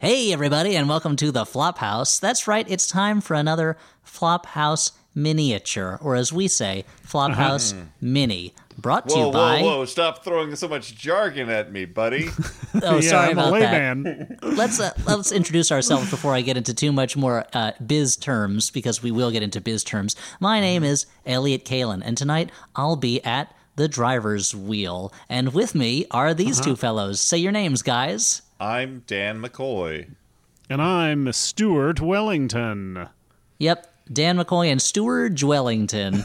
Hey, everybody, and welcome to the Flophouse. That's right, it's time for another Flophouse miniature, or as we say, Flophouse Mini. Brought to Whoa, you by. whoa, whoa! Stop throwing so much jargon at me, buddy. Oh, yeah, sorry I'm about a that. layman. Let's uh, let's introduce ourselves before I get into too much more uh, biz terms, because we will get into biz terms. My name is Elliott Kalan, and tonight I'll be at the driver's wheel, and with me are these two fellows. Say your names, guys. I'm Dan McCoy. and I'm Stuart Wellington. Yep, Dan McCoy and Stuart Wellington.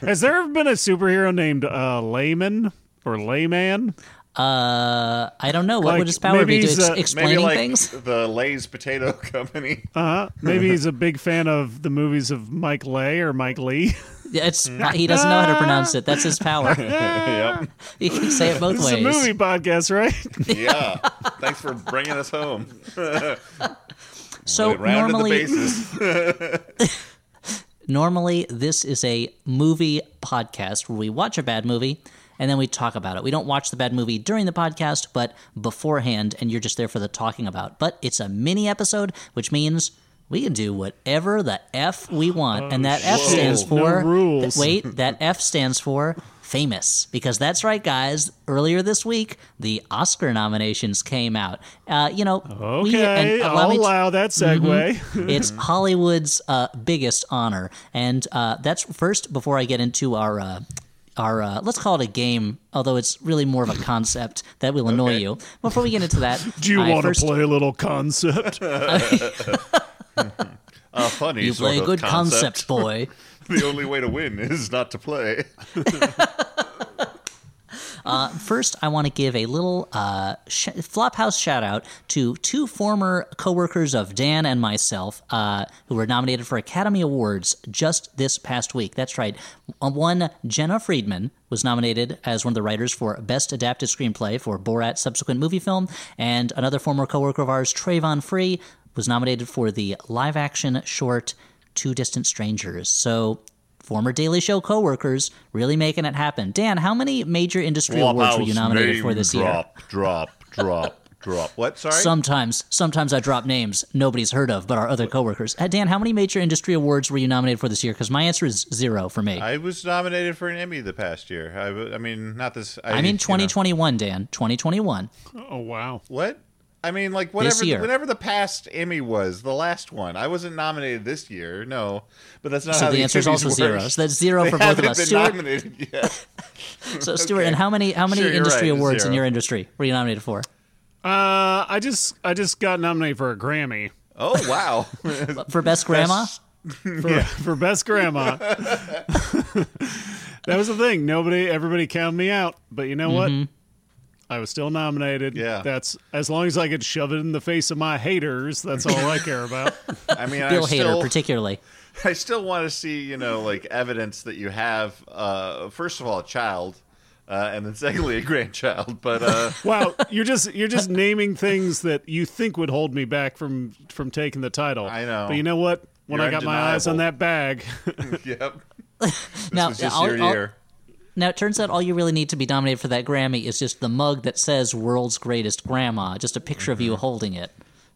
Has there ever been a superhero named uh, Layman or Layman? Uh, I don't know what Like, would his power maybe be to ex- explaining like things. the Lay's Potato Company. Uh huh. Maybe he's a big fan of the movies of Mike Lay or Mike Lee. Yeah, It's hmm. he doesn't know how to pronounce it. That's his power. yep. He can say it both This is a movie podcast, right? Yeah. Thanks for bringing us home. So Round the normally, bases. normally this is a movie podcast where we watch a bad movie and then we talk about it. We don't watch the bad movie during the podcast, but beforehand, and you're just there for the talking about. But it's a mini episode, which means we can do whatever the F we want. and that F shit. stands No for rules. wait, that F stands for famous. Because that's right, guys. Earlier this week, the Oscar nominations came out. Uh, you know, we, Okay, and allow I'll me to- allow that segue. it's Hollywood's uh, biggest honor, and uh, that's first. Before I get into our uh, our uh, let's call it a game, although it's really more of a concept that will annoy Okay. you. Before we get into that, Do you I want to play a little concept? A funny You play a good concept. concept, boy. the only way to win is not to play. First, I want to give a little uh, sh- Flophouse shout out to two former coworkers of Dan and myself uh, who were nominated for Academy Awards just this past week. That's right. Uh, One, Jena Friedman, was nominated as one of the writers for Best Adapted Screenplay for Borat's subsequent movie film, and another former coworker of ours, Travon Free, was nominated for the live action short Two Distant Strangers. So, former Daily Show coworkers really making it happen. Dan, how many major industry awards were you nominated for this year? drop, Drop, drop, drop. What? Sorry. Sometimes, sometimes I drop names nobody's heard of, but our other coworkers. Uh, Dan, how many major industry awards were you nominated for this year? Because my answer is zero for me. I, I was nominated for an Emmy the past year. I mean, not this. I, mean, you know. 2021, Dan, 2021. oh wow. What? I mean, like whatever, year. whatever the past Emmy was, the last one. I wasn't nominated this year, no. But that's not So how the answer is also cities zero. So that's zero They for both of us. been Stuart, nominated yet. so Stuart, Okay. and how many how many Sure, industry right, awards in your industry were you nominated for? Uh, I just I just got nominated for a Grammy Oh wow! For best grandma? for, for best grandma. that was the thing. Nobody, everybody counted me out. But you know Mm-hmm. what? I was still nominated. Yeah. That's as long as I could shove it in the face of my haters. That's all I care about. I mean, Bill I Hader, still, particularly. I still want to see, you know, like evidence that you have. Uh, first of all, a child, uh, and then secondly, a grandchild. But uh, Wow, you're just you're just naming things that you think would hold me back from from taking the title. I know. But you know what? When You're I got my eyes on that bag, yep, this Now, was just I'll- your I'll- year. Now it turns out all you really need to be nominated for that Grammy is just the mug that says "World's Greatest Grandma," just a picture of you holding it.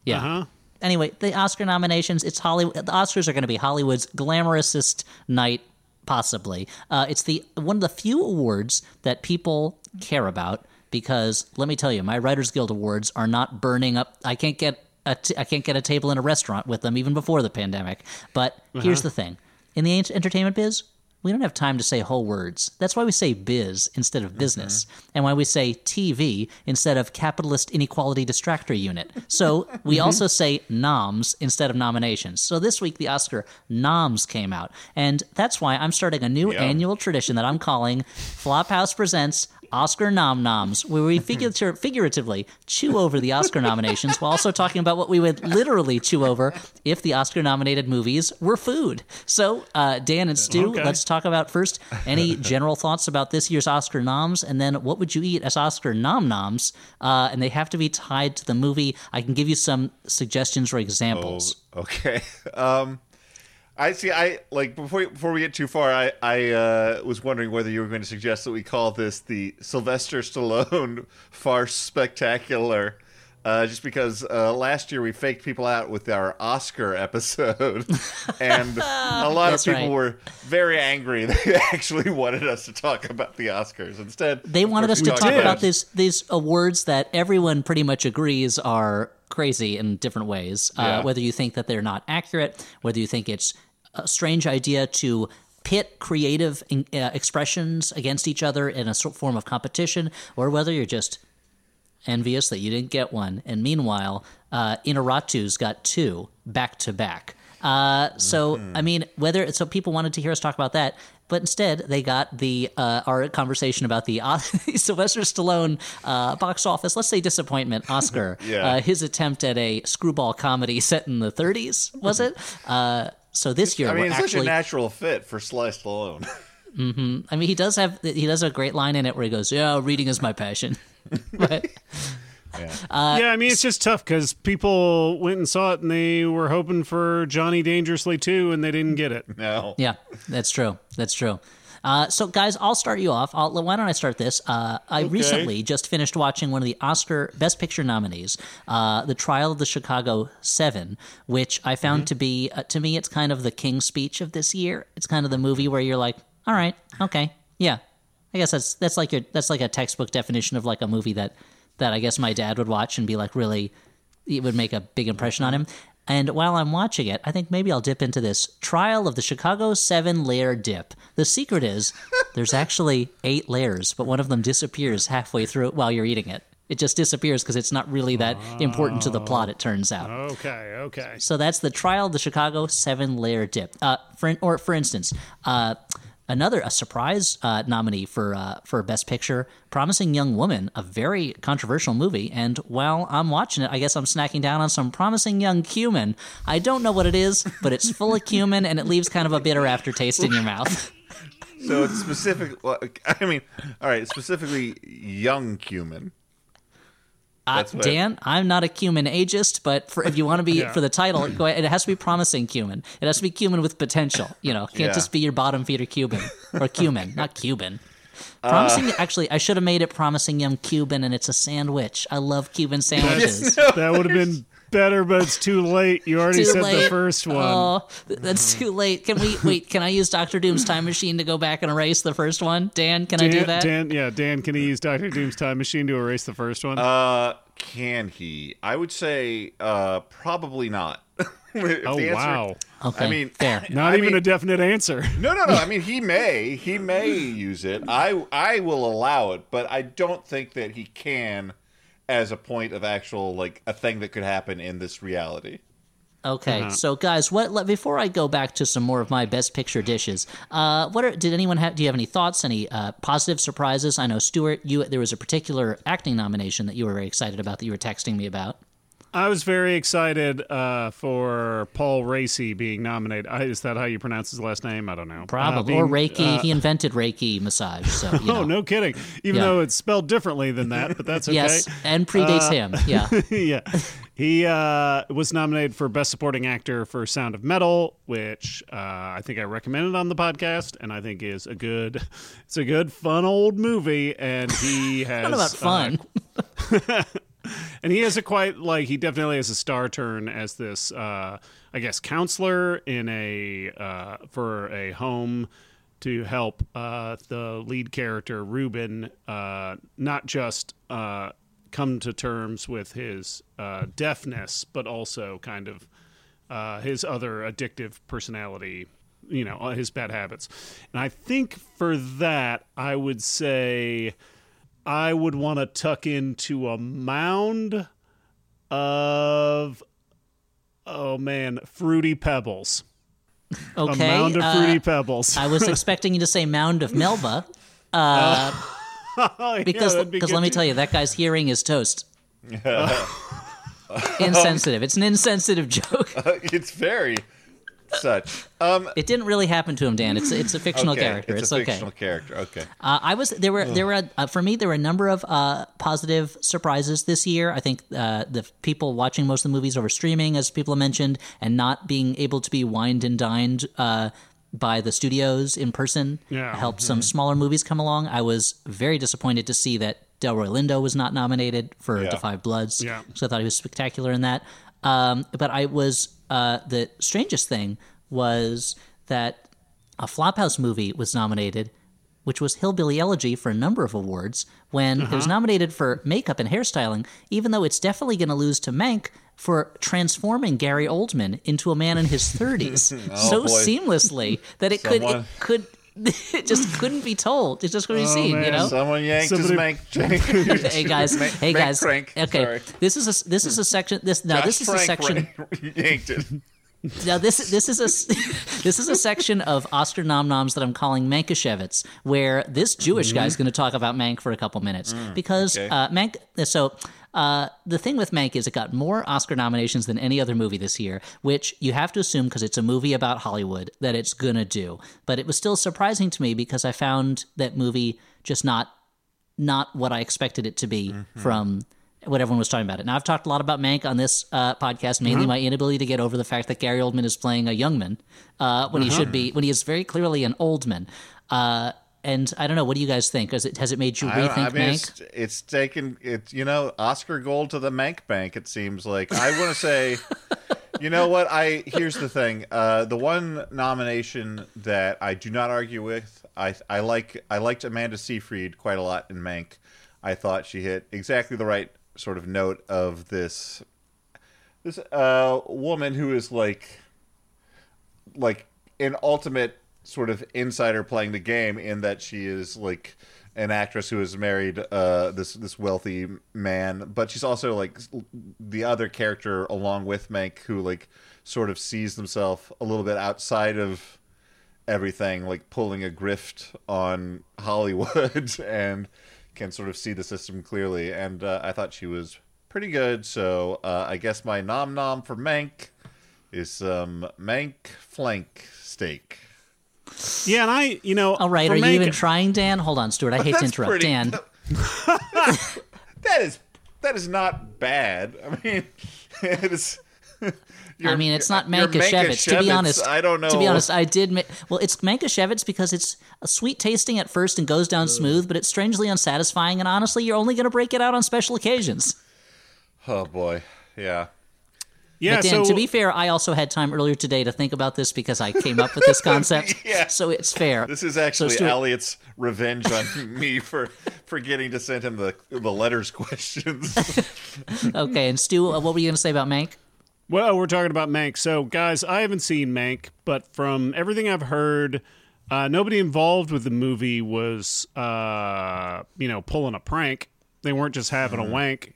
Yeah. uh-huh. Anyway, the Oscar nominations. It's Hollywood. The Oscars are going to be Hollywood's glamorousest night, possibly. Uh, it's the one of the few awards that people care about because let me tell you, my Writers Guild awards are not burning up. I can't get a t- I can't get a table in a restaurant with them even before the pandemic. But here's the thing: in the entertainment biz, we don't have time to say whole words. That's why we say biz instead of business, mm-hmm. and why we say TV instead of capitalist inequality distractor unit. So we mm-hmm. also say noms instead of nominations. So this week the Oscar noms came out, and that's why I'm starting a new Yeah. annual tradition that I'm calling Flophouse Presents Oscar nom noms, where we figurative, figuratively chew over the Oscar nominations while also talking about what we would literally chew over if the Oscar nominated movies were food. So, uh, Dan and Stu, Okay. let's talk about first any general thoughts about this year's Oscar noms, and then what would you eat as Oscar nom noms? Uh, and they have to be tied to the movie. I can give you some suggestions or examples. Okay. Um, I see. I like before before we get too far. I I uh, was wondering whether you were going to suggest that we call this the Sylvester Stallone farce spectacular Uh, just because uh, last year we faked people out with our Oscar episode, and a lot of people right. were very angry. They actually wanted us to talk about the Oscars instead. They wanted us to talk did. about this these awards that everyone pretty much agrees are crazy in different ways. Uh, Yeah. whether you think that they're not accurate, whether you think it's a strange idea to pit creative uh, expressions against each other in a sort form of competition, or whether you're just envious that you didn't get one. And meanwhile, uh, Iñárritu's got two back to back. Uh, so I mean, whether so people wanted to hear us talk about that, but instead they got the uh, our conversation about the uh, Sylvester Stallone uh, box office, let's say disappointment Oscar, Yeah. uh, his attempt at a screwball comedy set in the 30s, was it? So this year I mean, we're it's such a natural fit for Sly Stallone. I mean, he does have he does a great line in it where he goes, "Yeah, reading is my passion." but Uh, yeah, I mean it's just tough because people went and saw it and they were hoping for Johnny Dangerously too, and they didn't get it. No, yeah, that's true. That's true. Uh, so, guys, I'll start you off. I'll, why don't I start this? Uh, I recently just finished watching one of the Oscar Best Picture nominees, uh, "The Trial of the Chicago Seven, which I found to be, uh, to me, it's kind of the King's Speech of this year. It's kind of the movie where you're like, "All right, okay, yeah, I guess that's that's like your that's like a textbook definition of like a movie that that I guess my dad would watch and be like really it would make a big impression on him. And while I'm watching it, I think maybe I'll dip into this trial of the Chicago seven layer dip. The secret is there's actually eight layers, but one of them disappears halfway through it while you're eating it. It just disappears because it's not really that important to the plot, it turns out. Okay, okay. So that's the trial of the Chicago seven layer dip. Uh, for or for instance, uh, another a surprise uh, nominee for uh, for Best Picture, Promising Young Woman, a very controversial movie. And while I'm watching it, I guess I'm snacking down on some Promising Young Cumin. I don't know what it is, but it's full of cumin and it leaves kind of a bitter aftertaste in your mouth. so it's specific. I mean, all right, specifically young cumin. Uh, That's Dan, I'm not a cumin ageist, but for if you want to be Yeah. for the title, go ahead. It has to be promising cumin. It has to be cumin with potential. You know, can't Yeah. just be your bottom feeder Cuban or cumin, not Cuban. Uh, Promising. actually, I should have made it promising young Cuban, and it's a sandwich. I love Cuban sandwiches. That would have been better, but it's too late. You already said late. the first one. Oh, that's too late. Can we wait? Can I use Doctor Doom's time machine to go back and erase the first one? Dan, can I do that? Dan, yeah, Dan, can he use Doctor Doom's time machine to erase the first one? Uh, can he? I would say uh, probably not. Oh answer- wow, okay, I mean, fair. not I even mean- a definite answer. No, no, no. I mean, he may, he may use it. I, I will allow it, but I don't think that he can, as a point of actual like a thing that could happen in this reality. Okay, Uh-huh. so guys, what let- before I go back to some more of my best picture dishes, uh, what are, did anyone have? Do you have any thoughts? Any uh, positive surprises? I know Stuart, you there was a particular acting nomination that you were very excited about that you were texting me about. I was very excited uh, for Paul Raci being nominated. I, is that how you pronounce his last name? I don't know. Probably Uh, or being- Reiki. he invented Reiki massage. So you know. Oh, no kidding. Even Yeah. though it's spelled differently than that, but that's okay. Yes, and predates Uh, him. Yeah. yeah. He uh, was nominated for Best Supporting Actor for Sound of Metal, which uh, I think I recommended on the podcast, and I think is a good, it's a good, fun old movie. And he has about fun? and he has a quite like he definitely has a star turn as this, uh, I guess, counselor in a uh, for a home to help uh, the lead character Ruben uh, not just uh, come to terms with his uh, deafness, but also kind of his other addictive personality, you know, his bad habits. And I think for that, I would say I would want to tuck into a mound of, oh man, fruity pebbles. Okay. a mound of uh, fruity pebbles. I was expecting you to say Mound of Melba Oh, yeah, because that'd be because good let me tell you that guy's hearing is toast. insensitive. It's an insensitive joke. it's very such. Um, It didn't really happen to him, Dan. It's it's a fictional okay, character. It's, it's a okay. fictional character. Okay. Uh, I was there were there were uh, for me there were a number of uh, positive surprises this year. I think uh, the people watching most of the movies over streaming, as people have mentioned, and not being able to be wined and dined uh, by the studios in person Yeah. helped some smaller movies come along. I was very disappointed to see that Delroy Lindo was not nominated for Yeah. The Five Bloods. Yeah. So I thought he was spectacular in that. Um, but I was uh, the strangest thing was that a Flophouse movie was nominated, which was Hillbilly Elegy for a number of awards. When it was nominated for makeup and hairstyling, even though it's definitely going to lose to Mank for transforming Gary Oldman into a man in his 30s so boy. seamlessly that it could it could it just couldn't be told. It just couldn't be seen. You know. Someone yanked Somebody- his mank. hey guys, Mank- hey guys. Frank, okay, sorry. this is a this is a section. This now this is Josh a section. ra- yanked it. Now this this is a this is a section of Oscar nom noms that I'm calling Mankashevitz, where this Jewish guy is going to talk about Mank for a couple minutes because okay. uh, Mank. So uh, the thing with Mank is it got more Oscar nominations than any other movie this year, which you have to assume because it's a movie about Hollywood that it's gonna do. But it was still surprising to me because I found that movie just not not what I expected it to be from what everyone was talking about it. Now I've talked a lot about Mank on this uh, podcast, mainly my inability to get over the fact that Gary Oldman is playing a young man uh, when he should be when he is very clearly an old man. Uh, and I don't know. What do you guys think? Has it has it made you I, rethink I mean, Mank? it's, it's taken it's you know Oscar gold to the Mank Bank. It seems like I want to say, you know what? I here's the thing. Uh, the one nomination that I do not argue with, I I like I liked Amanda Seyfried quite a lot in Mank. I thought she hit exactly the right sort of note of this this uh, woman who is like like an ultimate sort of insider playing the game in that she is like an actress who has married uh, this this wealthy man, but she's also like the other character along with Mank who like sort of sees themselves a little bit outside of everything, like pulling a grift on Hollywood and can sort of see the system clearly. And uh, I thought she was pretty good. So uh, I guess my nom nom for Mank is some Mank flank steak. Yeah, and I, you know, All right, for are you even trying, Dan? Hold on, Stuart. I hate to interrupt, pretty- Dan. That is that is not bad. I mean, it is. I mean, it's not your Mankashevitz. To be honest, I don't know. To be honest, I did. Ma- well, it's Mankashevitz because it's a sweet tasting at first and goes down smooth, but it's strangely unsatisfying. And honestly, you're only going to break it out on special occasions. oh boy, yeah. Yeah. but Dan, so to be fair, I also had time earlier today to think about this because I came up with this concept. Yeah. So it's fair. This is actually Stuart- Elliott's revenge on me for forgetting to send him the the letters questions. okay. And Stu, uh, what were you going to say about Mank? Well, we're talking about Mank. So, guys, I haven't seen Mank, but from everything I've heard, uh, nobody involved with the movie was, uh, you know, pulling a prank. They weren't just having a wank.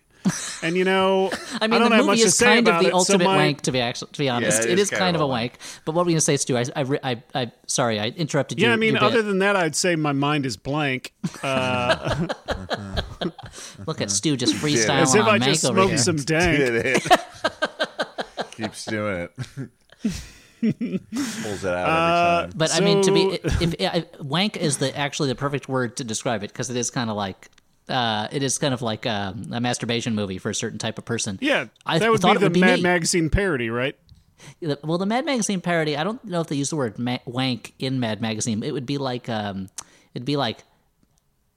And you know, I mean, don't the movie is kind of the it, so ultimate my- wank, to be actually, to be honest. it it is is kind of a wank. But what were you going to say, Stu? I, I, I, I, sorry, I interrupted you. Yeah, I mean, other than that, I'd say my mind is blank. Uh, look at Stu just freestyling as if on I Mank just over smoked here. some dank. Did it. Keeps doing it. Pulls it out Uh, every time. But I mean, to be So- if, if, wank is the actually the perfect word to describe it because it is kind of like uh, it is kind of like um, a masturbation movie for a certain type of person. Yeah, I that would thought be it the would be Mad me. Magazine parody, right? Well, the Mad Magazine parody, I don't know if they use the word ma- wank in Mad Magazine. It would be like um, it'd be like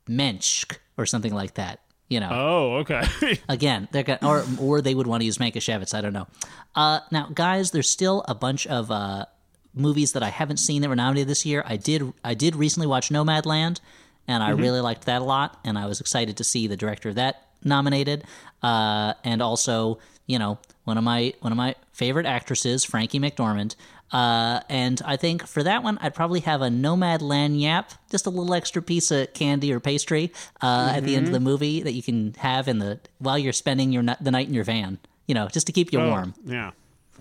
mensch or something like that. You know. Oh, okay. Again, they're gonna, or or they would want to use Mankiewicz. I don't know. Uh, now, guys, there's still a bunch of uh, movies that I haven't seen that were nominated this year. I did I did recently watch Nomadland, and I really liked that a lot, and I was excited to see the director of that nominated, uh, and also you know one of my one of my favorite actresses, Frankie McDormand. Uh, and I think for that one, I'd probably have a Nomad Land Yap, just a little extra piece of candy or pastry uh, at the end of the movie that you can have in the while you're spending your the night in your van. You know, just to keep you warm. Yeah,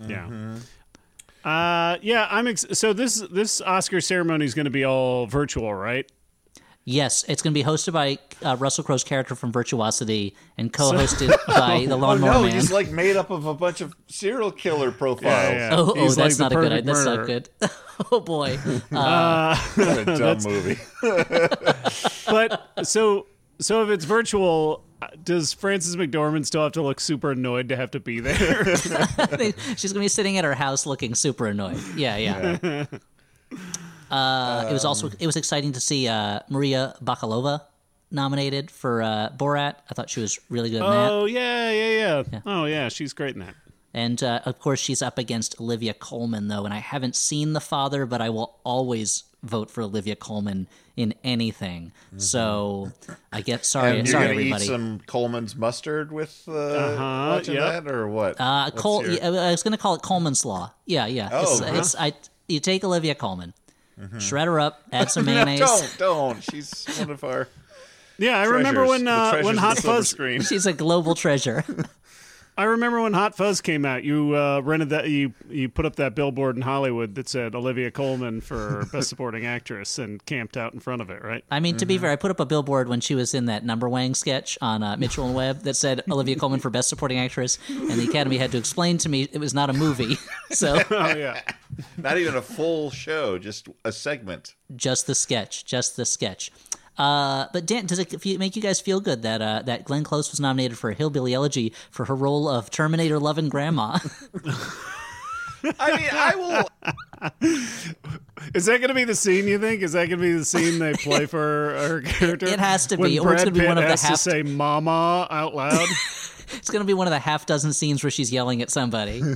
yeah. Mm-hmm. Uh, yeah, I'm ex- so this this Oscar ceremony is going to be all virtual, right? Yes, it's going to be hosted by uh, Russell Crowe's character from Virtuosity and co-hosted by the Oh Lawnmower no, Man. he's like made up of a bunch of serial killer profiles. Yeah, yeah. Oh, oh that's like not the a good. perfect That's not good. oh boy. What a dumb movie. But so so if it's virtual, uh, does Frances McDormand still have to look super annoyed to have to be there? She's gonna be sitting at her house looking super annoyed. Yeah, yeah. Uh, it was also it was exciting to see uh, Maria Bakalova nominated for uh, Borat. I thought she was really good in that. Oh yeah, yeah, yeah, Oh yeah, she's great in that. And uh, of course, she's up against Olivia Colman, though. And I haven't seen The Father, but I will always vote for Olivia Colman in anything. So I get sorry, and you're sorry, everybody. eat some Colman's mustard with uh, Uh-huh, watching yep. that, or what? uh, Col- your- I was going to call it Coleman's Law. Yeah, yeah. Oh, it's, huh. Mm-hmm. it's I. You take Olivia Colman, shred her up, add some mayonnaise. don't, don't. She's one of our. Yeah, I remember when uh, when Hot Fuzz. Screen. She's a global treasure. I remember when Hot Fuzz came out. You uh, rented that. You you put up that billboard in Hollywood that said Olivia Colman for Best Supporting Actress and camped out in front of it, right? I mean, to Mm-hmm. be fair, I put up a billboard when she was in that Numberwang sketch on uh, Mitchell and Webb that said Olivia Colman for Best Supporting Actress, and the Academy had to explain to me it was not a movie. so Oh yeah. Not even a full show, just a segment. just the sketch, just the sketch. Uh, but Dan, does it make you guys feel good that uh, that Glenn Close was nominated for a Hillbilly Elegy for her role of Terminator loving grandma? I mean, I will. Is that going to be the scene? You think? Is that going to be the scene they play for her character? It has to when be, or it's Brad gonna be one Pitt of the has half- to say "Mama" out loud. it's going to be one of the half dozen scenes where she's yelling at somebody.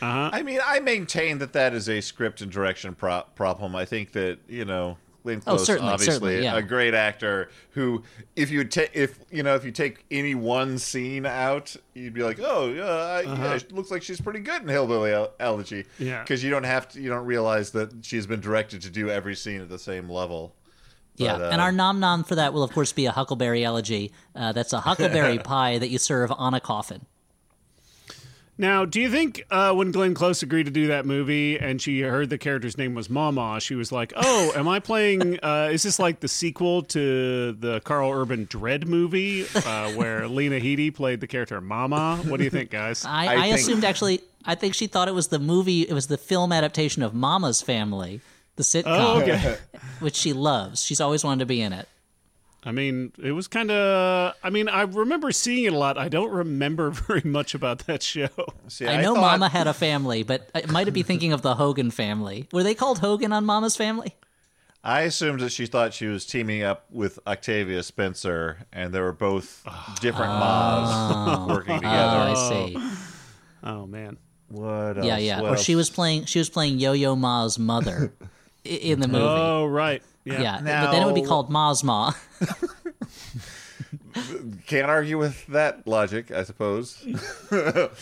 Uh-huh. I mean, I maintain that that is a script and direction pro- problem. I think that you know, Glenn Oh, Close, certainly, obviously certainly, yeah. a great actor who, if you take, if you know, if you take any one scene out, you'd be like, oh, yeah, I, yeah uh-huh. it looks like she's pretty good in Hillbilly El- Elegy. Yeah. because you don't have to, you don't realize that she's been directed to do every scene at the same level. Yeah, But, uh, and our nom nom for that will of course be a Huckleberry Elegy. Uh, that's a Huckleberry pie that you serve on a coffin. Now, do you think uh, when Glenn Close agreed to do that movie and she heard the character's name was Mama, she was like, "Oh, am I playing? Uh, is this like the sequel to the Karl Urban Dread movie uh, where Lena Headey played the character Mama?" What do you think, guys? I, I I, think- assumed actually. I think she thought it was the movie. It was the film adaptation of Mama's Family, the sitcom, Oh, okay. which she loves. She's always wanted to be in it. I mean, it was kind of. I mean, I remember seeing it a lot. I don't remember very much about that show. See, I know thought- Mama had a family, but I might be thinking of the Hogan family. Were they called Hogan on Mama's Family? I assumed that she thought she was teaming up with Octavia Spencer, and they were both different ah. moms working Oh, together. Ah, I see. Oh man. What else? Yeah, yeah. What Or she was playing. She was playing Yo-Yo Ma's mother i- in the movie. Oh right. Yeah. yeah, but then it would be called masma Can't argue with that logic, I suppose.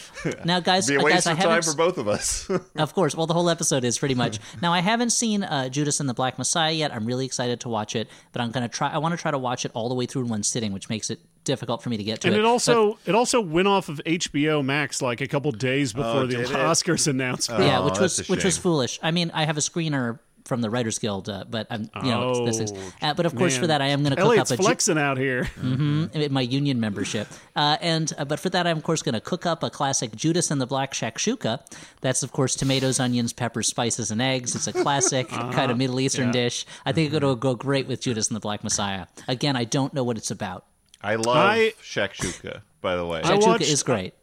Now, guys, Be a uh, waste guys, I of time for both of us. Of course. Well, the whole episode is pretty much. Now, I haven't seen uh, Judas and the Black Messiah yet. I'm really excited to watch it, but I'm gonna try. I want to try to watch it all the way through in one sitting, which makes it difficult for me to get to And it. it also it also went off of HBO Max like a couple days before the did it? Oscars announcement. But, yeah, Oh, which was which was foolish. I mean, I have a screener from the Writers Guild, uh, but I'm you know it's, this is. Oh, Uh, but of course, for that, I am going to cook Elliott's up a. Ju- flexing out here. in my union membership. Uh, and uh, but for that, I'm of course going to cook up a classic Judas and the Black Shakshuka. That's of course tomatoes, onions, peppers, spices, and eggs. It's a classic kind of Middle Eastern Uh-huh. Yeah. dish. I think it'll go great with Judas and the Black Messiah. Again, I don't know what it's about. I love I- shakshuka, by the way. I Shakshuka watched- is great.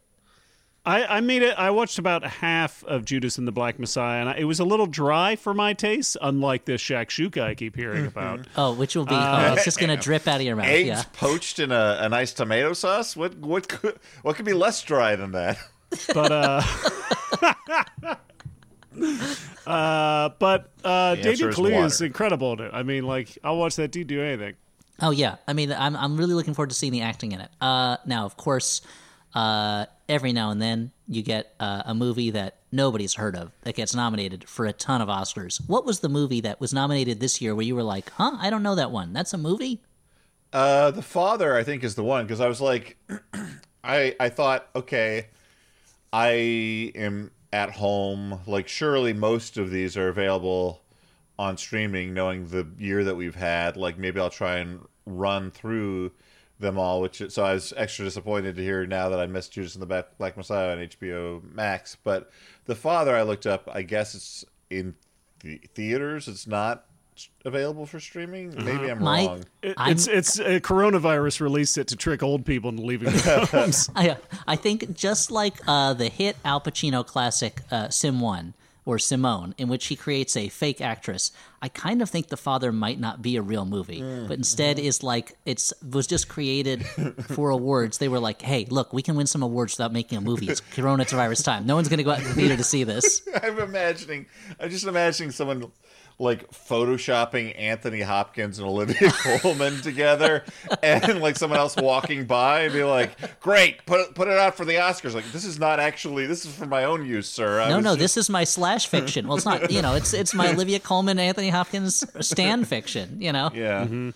I, I made it. I watched about half of Judas and the Black Messiah, and I, it was a little dry for my taste, unlike this shakshuka I keep hearing about. Oh, which will be Uh, oh, it's just going to drip out of your mouth. Eggs Yeah. poached in a, a nice tomato sauce. What what could what could be less dry than that? but uh, uh, but uh, David answer is is incredible in it. I mean, like I'll watch that dude do anything. Oh yeah, I mean, I'm I'm really looking forward to seeing the acting in it. Uh, now, of course, uh, every now and then you get uh, a movie that nobody's heard of that gets nominated for a ton of Oscars. What was the movie that was nominated this year where you were like, "Huh, I don't know that one. That's a movie." Uh, the father, I think, is the one because I was like, I I thought, okay, I am at home. Like, surely most of these are available on streaming. Knowing the year that we've had, like maybe I'll try and run through them all. Which so I was extra disappointed to hear now that I missed Judas and the Black, Black Messiah on HBO Max. But the father, I looked up. I guess it's in the theaters. It's not available for streaming. Maybe I'm My- wrong. It- I'm- it's it's uh, coronavirus released it to trick old people into leaving their homes. I I think just like uh, the hit Al Pacino classic uh, Sim One, or Simone, in which he creates a fake actress. I kind of think The Father might not be a real movie, Mm. but instead is like it's was just created for awards. They were like, "Hey, look, we can win some awards without making a movie. It's coronavirus time. No one's going to go out to the theater to see this." I'm imagining. I'm just imagining someone like photoshopping Anthony Hopkins and Olivia Colman together, and like someone else walking by and be like, "Great, put it, put it out for the Oscars." Like this is not actually. This is for my own use, sir. I No, no, just- this is my slash fiction. Well, it's not. You know, it's it's my Olivia Colman, Anthony Hopkins stand fiction. You know, Yeah.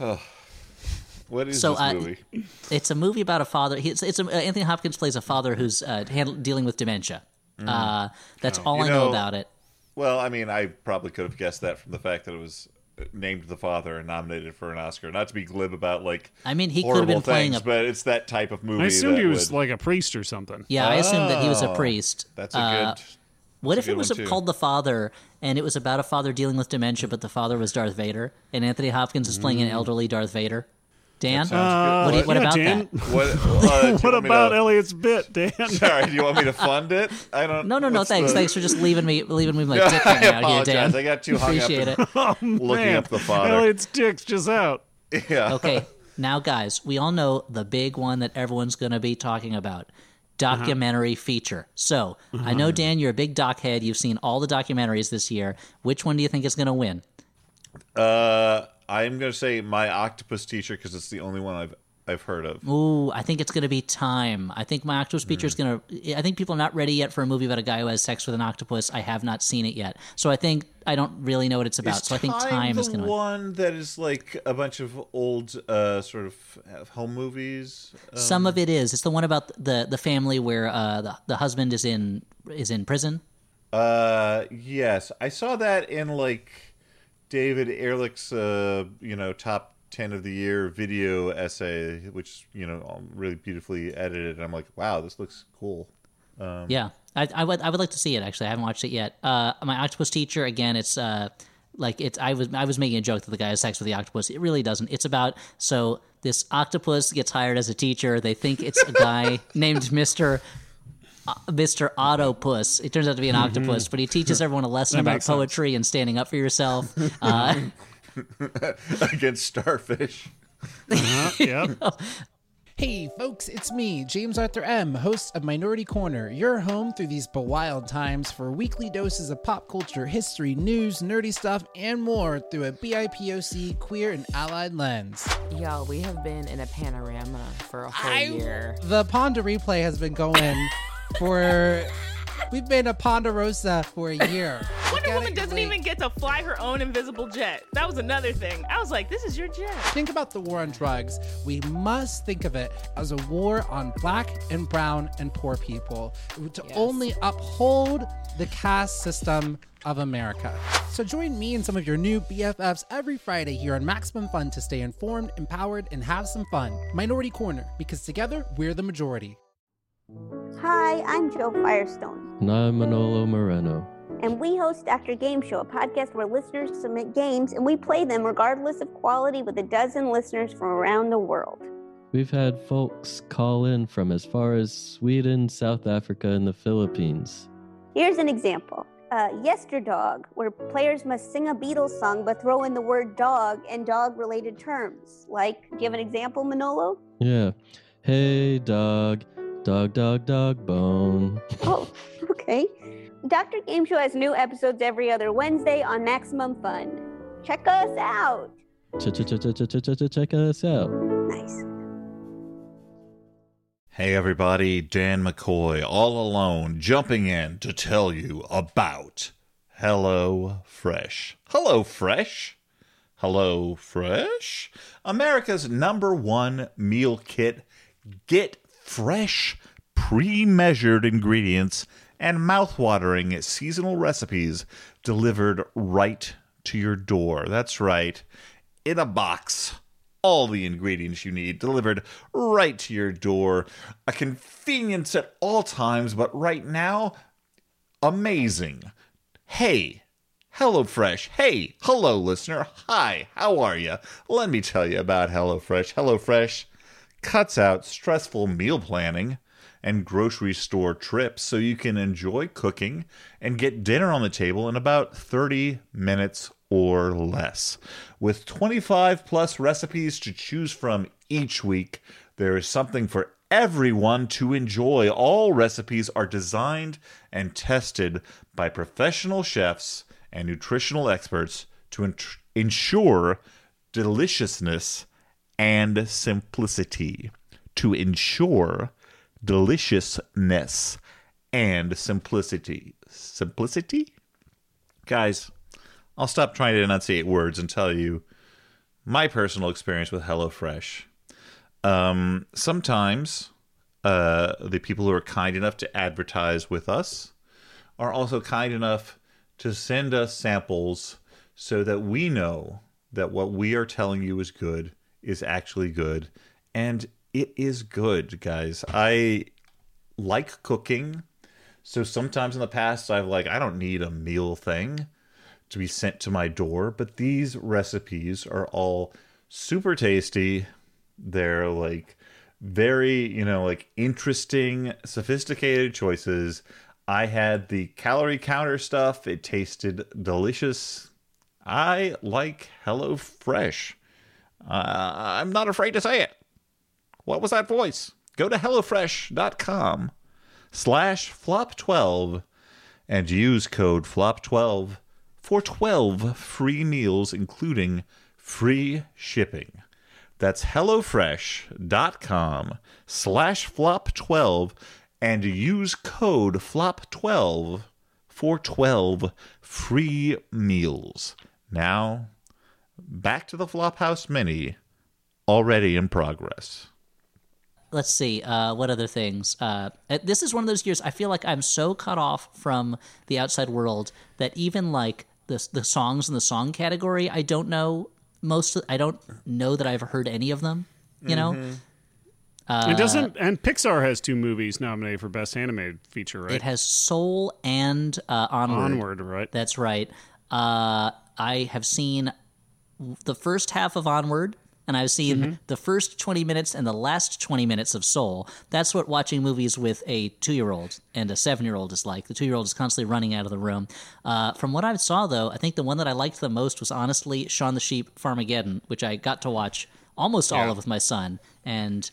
Oh. What is So, this uh, it's a movie about a father. He, it's, it's a, uh, Anthony Hopkins plays a father who's uh, handle, dealing with dementia. Uh, that's all Mm. You I know know- about it. Well, I mean, I probably could have guessed that from the fact that it was named the father and nominated for an Oscar. Not to be glib about like I mean, he could have horrible been playing things, a. but it's that type of movie. I assumed that he was would- like a priest or something. Yeah, I assumed that he was a Oh, priest. That's a Uh, good. What if good it was one, called The Father and it was about a father dealing with dementia, but the father was Darth Vader, and Anthony Hopkins is playing an elderly Darth Vader? Dan, sounds what, do you, what yeah, about Dan. that? What, uh, What about to- Elliott's bit, Dan? Sorry, do you want me to fund it? I don't. No, no, no. Thanks, the- thanks for just leaving me, leaving me like dick I hanging out here. Dan. I got too hung up Appreciate in- it. looking Man, up the father. Elliott's dick's just out. Yeah. Okay, now guys, we all know the big one that everyone's going to be talking about. Documentary feature. So I know Dan, you're a big doc head. You've seen all the documentaries this year. Which one do you think is going to win? Uh, I'm gonna say my octopus teacher because it's the only one I've I've heard of. Ooh, I think it's going to be time. I think my octopus feature is going to. I think people are not ready yet for a movie about a guy who has sex with an octopus. I have not seen it yet, so I think I don't really know what it's about. Is so I think Time is going to. win. one that is like a bunch of old uh, sort of uh, home movies. Uh, Some of it is. It's the one about the the family where uh, the the husband is in is in prison. Uh, yes, I saw that in like David Ehrlich's, uh, you know, top ten of the year video essay, which you know, um, really beautifully edited. And I'm like, wow, this looks cool. Yeah, I, I would I would like to see it. Actually, I haven't watched it yet. Uh, my octopus teacher again. It's uh, like it's. I was I was making a joke that the guy has sex with the octopus. It really doesn't. It's about so this octopus gets hired as a teacher. They think it's a guy named Mister. Uh, Mr. Autopuss. It turns out to be an octopus, but he teaches everyone a lesson about makes sense. poetry and standing up for yourself. Uh, Against starfish. Yep. Hey folks, it's me, James Arthur M., host of Minority Corner, your home through these bewild times for weekly doses of pop culture, history, news, nerdy stuff, and more through a BIPOC queer and allied lens. Y'all, we have been in a panorama for a whole year. The Ponda replay has been going for. We've been a Ponderosa for a year. Wonder Woman doesn't wait. even get to fly her own invisible jet. That was another thing. I was like, this is your jet. Think about the war on drugs. We must think of it as a war on black and brown and poor people to only uphold the caste system of America. So join me and some of your new BFFs every Friday here on Maximum Fun to stay informed, empowered, and have some fun. Minority Corner, because together we're the majority. Hi, I'm Joe Firestone, And I'm Manolo Moreno. and we host Dr. Game Show, a podcast where listeners submit games and we play them regardless of quality with a dozen listeners from around the world. We've had folks call in from as far as Sweden, South Africa, and the Philippines. Here's an example uh, Yesterdog, where players must sing a Beatles song but throw in the word dog and dog related terms. Like, do you have an example, Manolo? Yeah. Hey, dog. Dog, dog, dog, bone. Oh, okay. Dr. Game Show has new episodes every other Wednesday on Maximum Fun. Check us out. Check us out. Nice. Hey everybody, Dan McCoy, all alone, jumping in to tell you about Hello Fresh. Hello Fresh? Hello Fresh? America's number one meal kit. Get fresh, pre measured ingredients and mouth-watering seasonal recipes delivered right to your door. That's right, in a box all the ingredients you need delivered right to your door. A convenience at all times, but right now, amazing. Hey, HelloFresh. Hey, hello, listener. Hi, how are you? Let me tell you about HelloFresh. HelloFresh cuts out stressful meal planning and grocery store trips so you can enjoy cooking and get dinner on the table in about 30 minutes or less. With 25 plus recipes to choose from each week, there is something for everyone to enjoy. All recipes are designed and tested by professional chefs and nutritional experts to en- ensure deliciousness and simplicity. To ensure deliciousness and simplicity. Simplicity? Guys, I'll stop trying to enunciate words and tell you my personal experience with HelloFresh. Um, sometimes uh, the people who are kind enough to advertise with us are also kind enough to send us samples so that we know that what we are telling you is good is actually good. And it is good, guys. I like cooking. So sometimes in the past, I've like, I don't need a meal thing to be sent to my door, but these recipes are all super tasty. They're like very, you know, like interesting, sophisticated choices. I had the calorie counter stuff. It tasted delicious. I like Hello Fresh. Uh, I'm not afraid to say it. What was that voice? Go to HelloFresh.com slash flop12 and use code flop12 for 12 free meals, including free shipping. That's HelloFresh.com slash flop12 and use code flop12 for 12 free meals. Now, back to the Flophouse Mini, already in progress. let's see uh, what other things uh, uh, this is one of those years i feel like i'm so cut off from the outside world that even like the, the songs in the song category i don't know most of, i don't know that i've heard any of them you know it doesn't, and Pixar has two movies nominated for Best Animated Feature, right? it has soul and uh, onward. Onward, right? that's right uh, i have seen the first half of onward and I've seen Mm-hmm. the first 20 minutes and the last 20 minutes of Soul. That's what watching movies with a two year old and a seven year old is like. The two year old is constantly running out of the room. Uh, from what I saw, though, I think the one that I liked the most was honestly Shaun the Sheep Farmageddon, which I got to watch almost all of with my son. And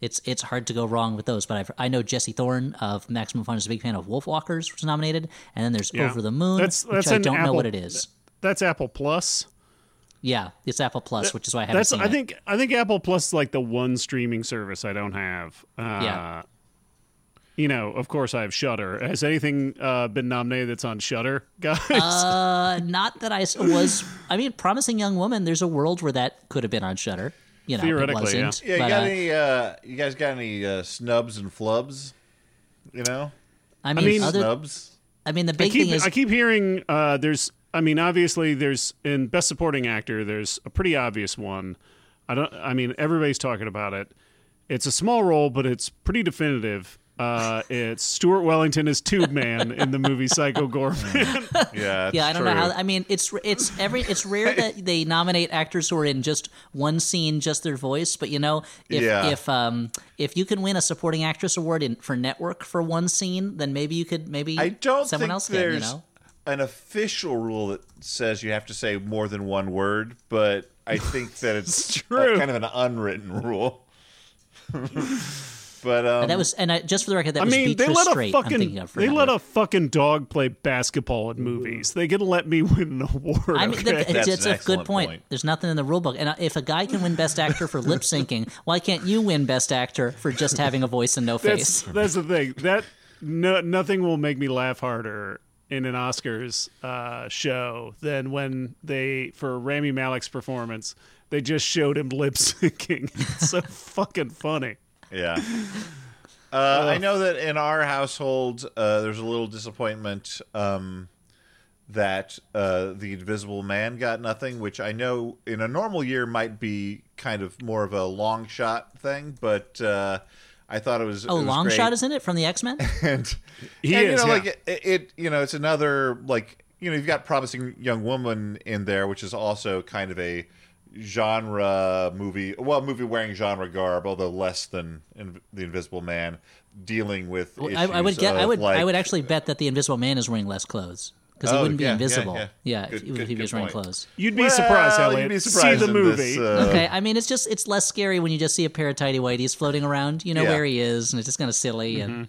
it's it's hard to go wrong with those. But I've, I know Jesse Thorn of Maximum Fun is a big fan of Wolfwalkers, which was nominated. And then there's Yeah. Over the Moon, That's- which I don't know what it is. That's Apple Plus. Yeah, it's Apple Plus, which is why I haven't That's seen I it. think I think Apple Plus is like the one streaming service I don't have. Uh, Yeah. You know, of course I have Shudder. Has anything uh, been nominated that's on Shudder, guys? Uh, not that I s- was. I mean, Promising Young Woman. There's a world where that could have been on Shudder. You know, Theoretically, yeah. wasn't. Yeah, you but, got uh, any? Uh, you guys got any uh, snubs and flubs? You know, I mean, mean- other, snubs. I mean, the I big keep thing is I keep hearing uh, there's. I mean, obviously there's in Best Supporting Actor. There's a pretty obvious one. I don't. I mean, everybody's talking about it. It's a small role, but it's pretty definitive. Uh, it's Stuart Wellington as Tube Man in the movie Psycho Goreman. Yeah, yeah. I don't know how. I mean, it's it's every it's rare that they nominate actors who are in just one scene, just their voice. But you know, if Yeah. if um if you can win a supporting actress award in for network for one scene, then maybe you could maybe I don't someone think else there's can. You know. An official rule that says you have to say more than one word, but I think that it's true. uh, kind of an unwritten rule. but um, And that was and I, just for the record, that I was mean, they Beatrice let a Straight. Fucking thinking of for they let network. a fucking dog play basketball in movies. They can let me win an award. I mean, okay? the, it's, That's it's an a good point. point. There's nothing in the rule book, and if a guy can win Best Actor for lip syncing, why can't you win Best Actor for just having a voice and no that's face? that's the thing. That no, nothing will make me laugh harder in an Oscars uh, show than when they for Rami Malek's performance they just showed him lip syncing. It's so fucking funny. Yeah. Uh, I know that in our household, uh, there's a little disappointment um, that uh, the Invisible Man got nothing, which I know in a normal year might be kind of more of a long shot thing, but uh, I thought it was. Oh, it was long great. shot is in it from the X Men. and, He and, is, you know, yeah. like it, it, you know, it's another like you know, you've got promising young woman in there, which is also kind of a genre movie, well, movie wearing genre garb, although less than in, the Invisible Man, dealing with. I, I would issues get. I of, would. I would actually bet that the Invisible Man is wearing less clothes because he Oh, wouldn't be yeah, yeah, invisible. yeah. if, Good- he- if he was good wearing clothes. You'd be Well, surprised, Elliot. You'd be surprised See surprised the movie. This, uh, Okay, I mean it's just it's less scary when you just see a pair of tidy whities floating around. You know Yeah. where he is, and it's just kind of silly. And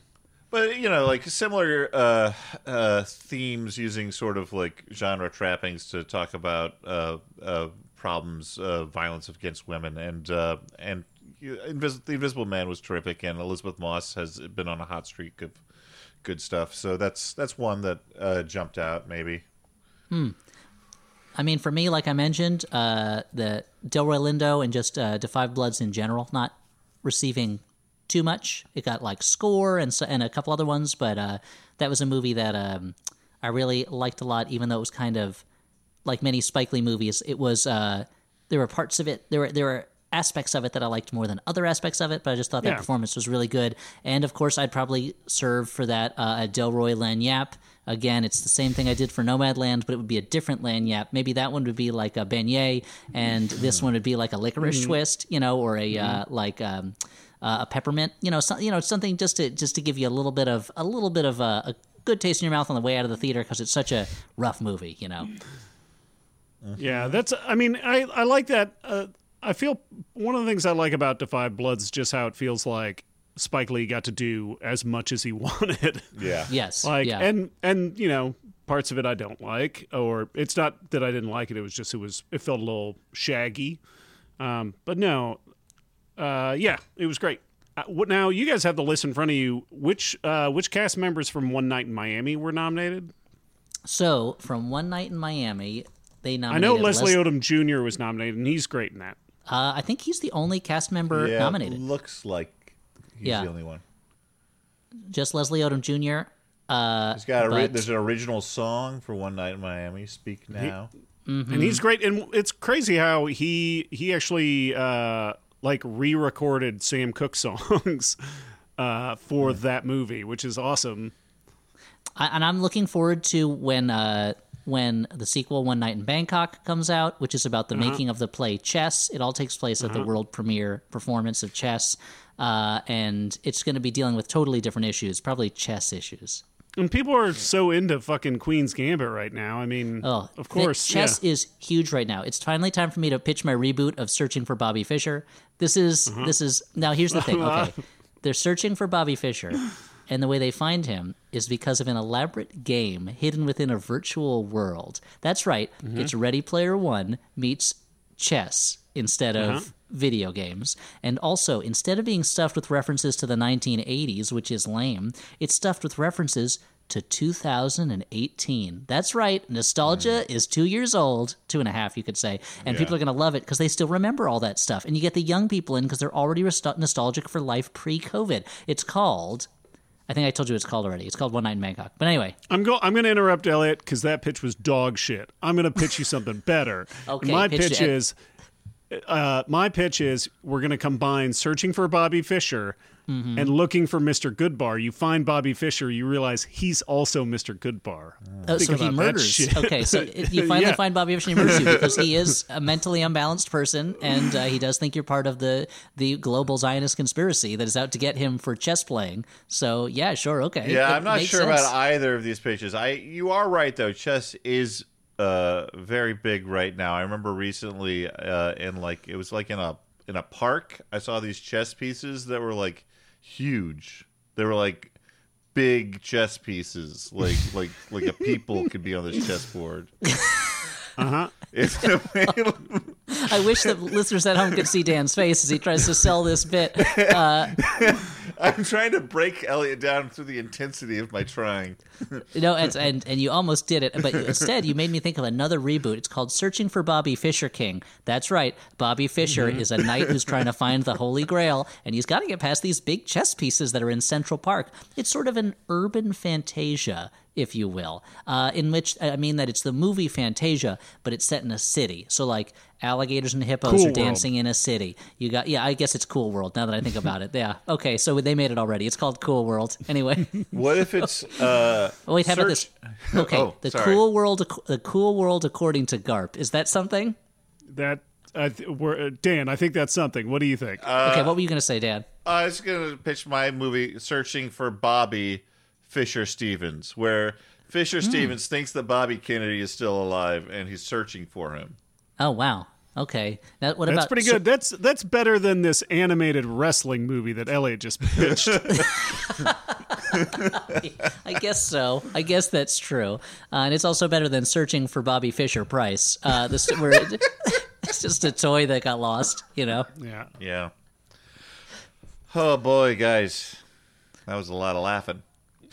But you know, like similar uh, uh, themes using sort of like genre trappings to talk about uh, uh, problems, uh, violence against women, and uh, and Invis- the Invisible Man was terrific, and Elisabeth Moss has been on a hot streak of good stuff. So that's that's one that uh, jumped out, maybe. I mean, for me, like I mentioned, uh, the Delroy Lindo and just uh, Da 5 Bloods in general, not receiving too much. It got like score and and a couple other ones, but uh, that was a movie that um, I really liked a lot, even though it was kind of like many Spike Lee movies. It was uh, there were parts of it there were there were aspects of it that I liked more than other aspects of it, but I just thought that Yeah. performance was really good. And of course, I'd probably serve for that uh, a Delroy Lagniappe. Again, it's the same thing I did for Nomadland, but it would be a different Lagniappe. Maybe that one would be like a beignet, and this one would be like a licorice twist, you know, or a uh, like um, uh, a peppermint, you know, so, you know, something just to just to give you a little bit of a little bit of a, a good taste in your mouth on the way out of the theater because it's such a rough movie, you know. Yeah, that's. I mean, I I like that. Uh, I feel one of the things I like about Da 5 Bloods is just how it feels like Spike Lee got to do as much as he wanted. Yeah. Yes, like yeah. and and you know parts of it I don't like, or it's not that I didn't like it. It was just it was it felt a little shaggy. Um, but no, uh, yeah, it was great. Uh, what now? You guys have the list in front of you. Which uh, which cast members from One Night in Miami were nominated? So from One Night in Miami, they nominated. I know Leslie Les- Odom Jr. was nominated, and he's great in that. Uh, I think he's the only cast member Yeah, nominated. looks like he's Yeah. the only one. Just Leslie Odom Jr. Uh, He's got a ri- but- there's an original song for One Night in Miami. Speak now. and he's great. And it's crazy how he he actually uh, like re-recorded Sam Cooke songs uh, for that movie, which is awesome. I, and I'm looking forward to when uh, when the sequel One Night in Bangkok comes out, which is about the making of the play Chess. It all takes place at the world premiere performance of Chess, uh, and it's going to be dealing with totally different issues, probably chess issues. And people are so into fucking Queen's Gambit right now. I mean, Oh, of course, chess yeah. is huge right now. It's finally time for me to pitch my reboot of Searching for Bobby Fischer. This is Uh-huh. this is now. Here's the thing. Okay, they're searching for Bobby Fischer, and the way they find him is because of an elaborate game hidden within a virtual world. That's right. Mm-hmm. It's Ready Player One meets chess instead of Uh-huh. video games. And also, instead of being stuffed with references to the 1980s, which is lame, it's stuffed with references to 2018. That's right. Nostalgia is two years old, two and a half, you could say. And people are going to love it because they still remember all that stuff. And you get the young people in because they're already rest- nostalgic for life pre COVID. It's called. I think I told you it's called already. It's called One Night in Bangkok. But anyway, I'm go. I'm going to interrupt Elliott because that pitch was dog shit. I'm going to pitch you something better. Okay, my pitch pitch it. is. Uh, my pitch is we're going to combine searching for Bobby Fischer Mm-hmm. and looking for Mr. Goodbar. You find Bobby Fischer, you realize he's also Mr. Goodbar. Oh, Think so he about that murders. shit. Okay, so you finally Yeah. find Bobby Fischer, he murders you because he is a mentally unbalanced person, and uh, he does think you're part of the the global Zionist conspiracy that is out to get him for chess playing. So yeah, sure, okay. Yeah, It I'm not sure sense. about either of these pitches. I you are right though. Chess is uh very big right now. I remember recently uh in like it was like in a in a park. I saw these chess pieces that were like huge. They were like big chess pieces, like like like a people could be on this chessboard. Uh-huh. I wish the listeners at home could see Dan's face as he tries to sell this bit. Uh, I'm trying to break Elliott down through the intensity of my trying. No, and, and and you almost did it, but instead you made me think of another reboot. It's called Searching for Bobby Fisher King. That's right. Bobby Fisher is a knight who's trying to find the Holy Grail, and he's got to get past these big chess pieces that are in Central Park. It's sort of an urban fantasia, if you will, uh, in which I mean that it's the movie Fantasia, but it's set in a city. So like alligators and hippos Cool are World. dancing in a city. You got yeah, I guess it's Cool World now that I think about it. Yeah, okay, so they made it already. It's called Cool World anyway. What if it's uh Oh, wait, how about this? Okay, Oh, the sorry. cool world, the cool world according to Garp. Is that something? That I th- we're, uh, Dan, I think that's something. What do you think? okay, what were you going to say, Dan? I was going to pitch my movie, Searching for Bobby Fisher Stevens, where Fisher Stevens thinks that Bobby Kennedy is still alive and he's searching for him. Oh wow. Okay. Now, what that's about pretty so- good. that's that's better than this animated wrestling movie that Elliott just pitched. I guess so. I guess that's true, uh, and it's also better than searching for Bobby Fisher Price. Uh, this where it's just a toy that got lost. You know. yeah. Yeah. Oh boy, guys, that was a lot of laughing.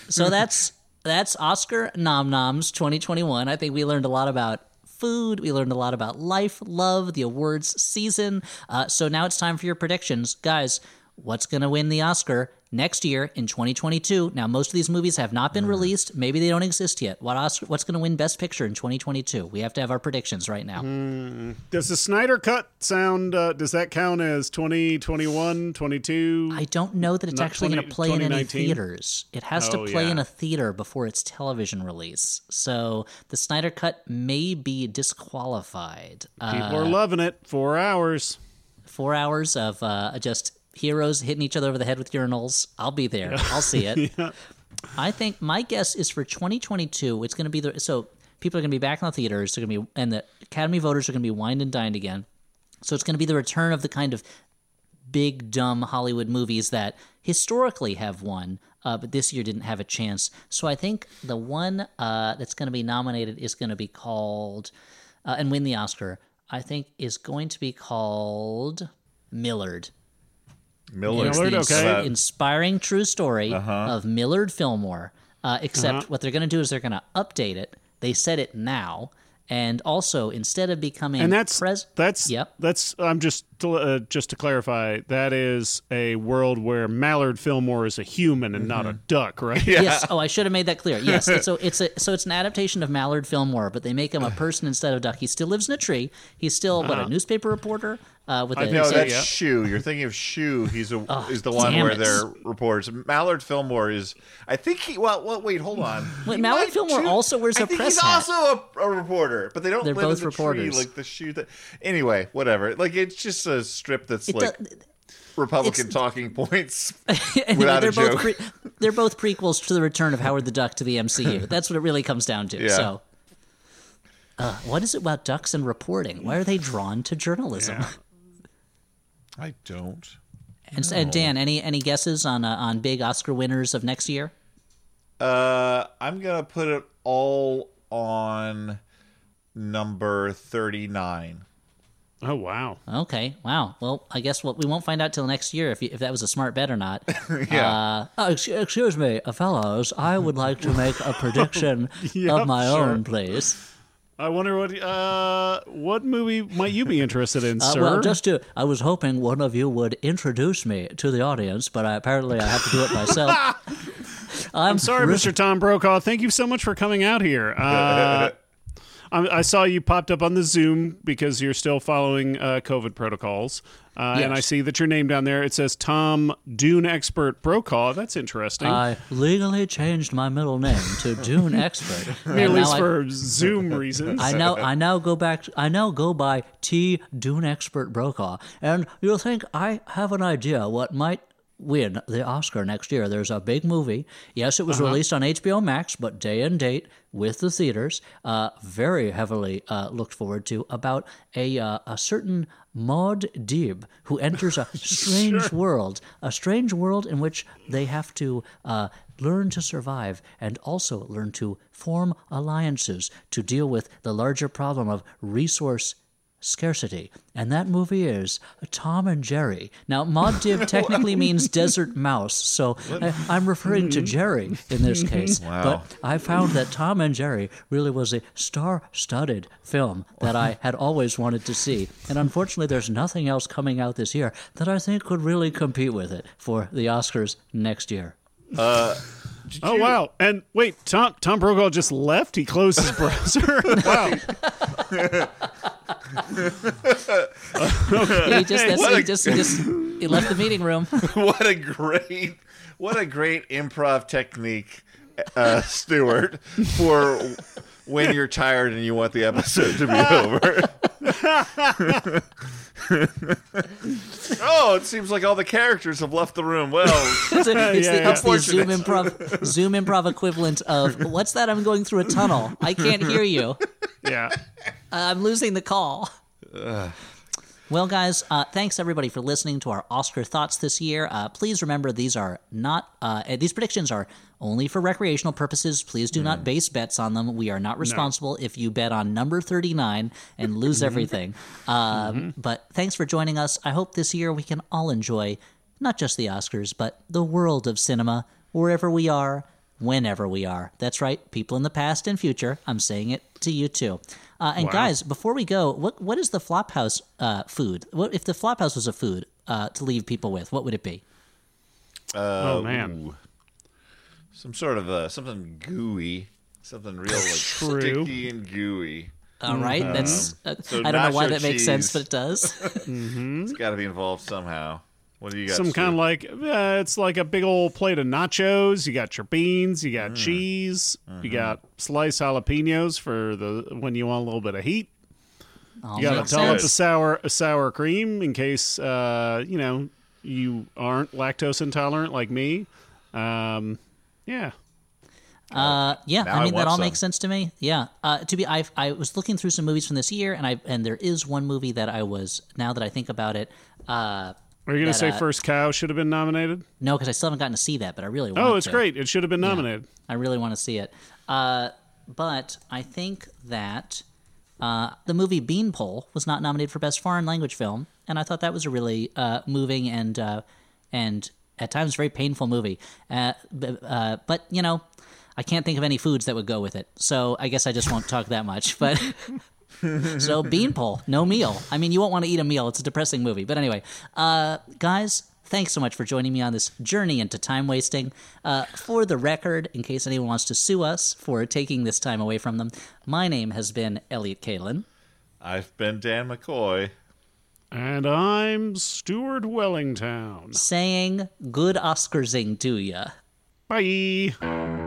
So that's that's Oscar Nom Noms 2021. I think we learned a lot about food. We learned a lot about life, love, the awards season. Uh, so now it's time for your predictions, guys. What's going to win the Oscar next year in 2022? Now, most of these movies have not been released. Maybe they don't exist yet. What Oscar? What's going to win Best Picture in 2022? We have to have our predictions right now. Does the Snyder Cut sound? Uh, does that count as 2021, 22? I don't know that it's actually going to play in any theaters. It has to Oh, play in a theater before its television release. So the Snyder Cut may be disqualified. People Uh, are loving it. Four hours. four hours of uh, just heroes hitting each other over the head with urinals. I'll be there. I'll see it. I think my guess is for 2022, it's going to be the so people are going to be back in the theaters. They're going to be and the Academy voters are going to be wined and dined again. So it's going to be the return of the kind of big dumb Hollywood movies that historically have won, uh, but this year didn't have a chance. So I think the one uh, that's going to be nominated is going to be called uh, and win the Oscar. I think is going to be called Millard. Millard. It's Millard, the ins- okay. inspiring true story Uh-huh. of Millard Fillmore. Uh, except what they're going to do is they're going to update it. They said it now, and also instead of becoming And that's pres- that's Yep. that's I'm just to, uh, just to clarify that is a world where Mallard Fillmore is a human and not a duck, right? Yes. Oh, I should have made that clear. Yes. So it's a so it's an adaptation of Mallard Fillmore, but they make him a person instead of a duck. He still lives in a tree. He's still what a newspaper reporter uh, with a No, so, that's yeah. Shoe. You're thinking of Shoe. He's a is the one where it. they're reporters. Mallard Fillmore is. I think he. Well, well wait, hold on. Wait, Mallard Fillmore too- also wears I a think press he's hat. also a, a reporter, but they don't They're live both in the reporters. tree like the shoe. That anyway, whatever. Like it's just a strip that's It like do- Republican it's- talking points. Without they're a both pre- they're both prequels to the return of Howard the Duck to the MCU. That's what it really comes down to. Yeah. So, uh, what is it about ducks and reporting? Why are they drawn to journalism? I don't. And, s- and Dan, any any guesses on uh, on big Oscar winners of next year? Uh, I'm gonna put it all on number thirty nine. Oh wow. Okay, wow. Well, I guess what we won't find out till next year if you, if that was a smart bet or not. Yeah. Uh, oh, ex- excuse me, uh, fellows. I would like to make a prediction Yep, of my sure. own, please. I wonder what uh what movie might you be interested in, Uh, sir? well, just to, I was hoping one of you would introduce me to the audience, but I, apparently I have to do it myself. I'm, Sorry, Mr. Tom Brokaw. Thank you so much for coming out here. Uh, I, I saw you popped up on the Zoom because you're still following uh, COVID protocols, uh, and I see that your name down there. It says Tom Dune Expert Brokaw. That's interesting. I legally changed my middle name to Dune Expert. at And least I- for Zoom reasons. I now I now go back. I now go by T Dune Expert Brokaw, and you'll think I have an idea what might win the Oscar next year. There's a big movie. Yes, it was released on HBO Max, but day and date with the theaters. Uh, very heavily uh, looked forward to about a uh, a certain Maud Dib who enters a strange world, a strange world in which they have to. Uh, learn to survive and also learn to form alliances to deal with the larger problem of resource scarcity. And that movie is Tom and Jerry. Now, Maud Dib technically means desert mouse, so I, I'm referring to mm-hmm. Jerry in this case. Wow. But I found that Tom and Jerry really was a star studded film that I had always wanted to see. And unfortunately, there's nothing else coming out this year that I think could really compete with it for the Oscars next year. Uh, oh wow! And wait, Tom Tom Brokaw just left. He closed his browser. wow. he just, that's, he just, he just he left the meeting room. what a great what a great improv technique uh Stuart for when you're tired and you want the episode to be over oh, it seems like all the characters have left the room. Well, It's, a- it's Yeah, the, yeah. it's the Zoom Unfortunate. improv Zoom improv equivalent of what's that? I'm going through a tunnel. I can't hear you. Yeah. Uh, I'm losing the call. Well, guys, uh, thanks everybody for listening to our Oscar thoughts this year. Uh, please remember these are not uh, uh, these predictions are only for recreational purposes. Please do not base bets on them. We are not responsible if you bet on number thirty nine and lose everything. Um, But thanks for joining us. I hope this year we can all enjoy not just the Oscars, but the world of cinema wherever we are, whenever we are. That's right, people in the past and future. I'm saying it to you too. Uh, and Wow. guys, before we go, what what is the Flophouse uh, food? What if the Flophouse was a food uh, to leave people with? What would it be? oh man. ooh. some sort of uh, something gooey, something real like True. sticky and gooey. All right, that's uh, so I don't know why nacho that makes sense, but it does. It's got to be involved somehow. What do you got? Some kind of like uh, it's like a big old plate of nachos. You got your beans, you Mm. got cheese, Mm-hmm. you got sliced jalapenos for the when you want a little bit of heat. All You got a to dollop sense. the sour sour cream in case uh, you know you aren't lactose intolerant like me. Um, yeah, Uh, yeah, Now I I mean that all some. makes sense to me. Yeah. Uh, to be, I I was looking through some movies from this year, and I and there is one movie that I was now that I think about it. Uh, are you gonna say uh, First Cow should have been nominated? no, because I still haven't gotten to see that, but I really want. To. Oh, it's to. great! It should have been nominated. I really want to see it. Uh, but I think that uh, the movie Beanpole was not nominated for Best Foreign Language Film, and I thought that was a really uh, moving and uh, and at times very painful movie. Uh, uh, but you know, I can't think of any foods that would go with it, so I guess I just won't talk that much. But. so beanpole, no meal. I mean, you won't want to eat a meal. It's a depressing movie. But anyway, uh, guys, thanks so much for joining me on this journey into time wasting. Uh, for the record, in case anyone wants to sue us for taking this time away from them, my name has been Elliott Kalan. I've been Dan McCoy. And I'm Stuart Wellington. saying good Oscarsing to ya. Bye.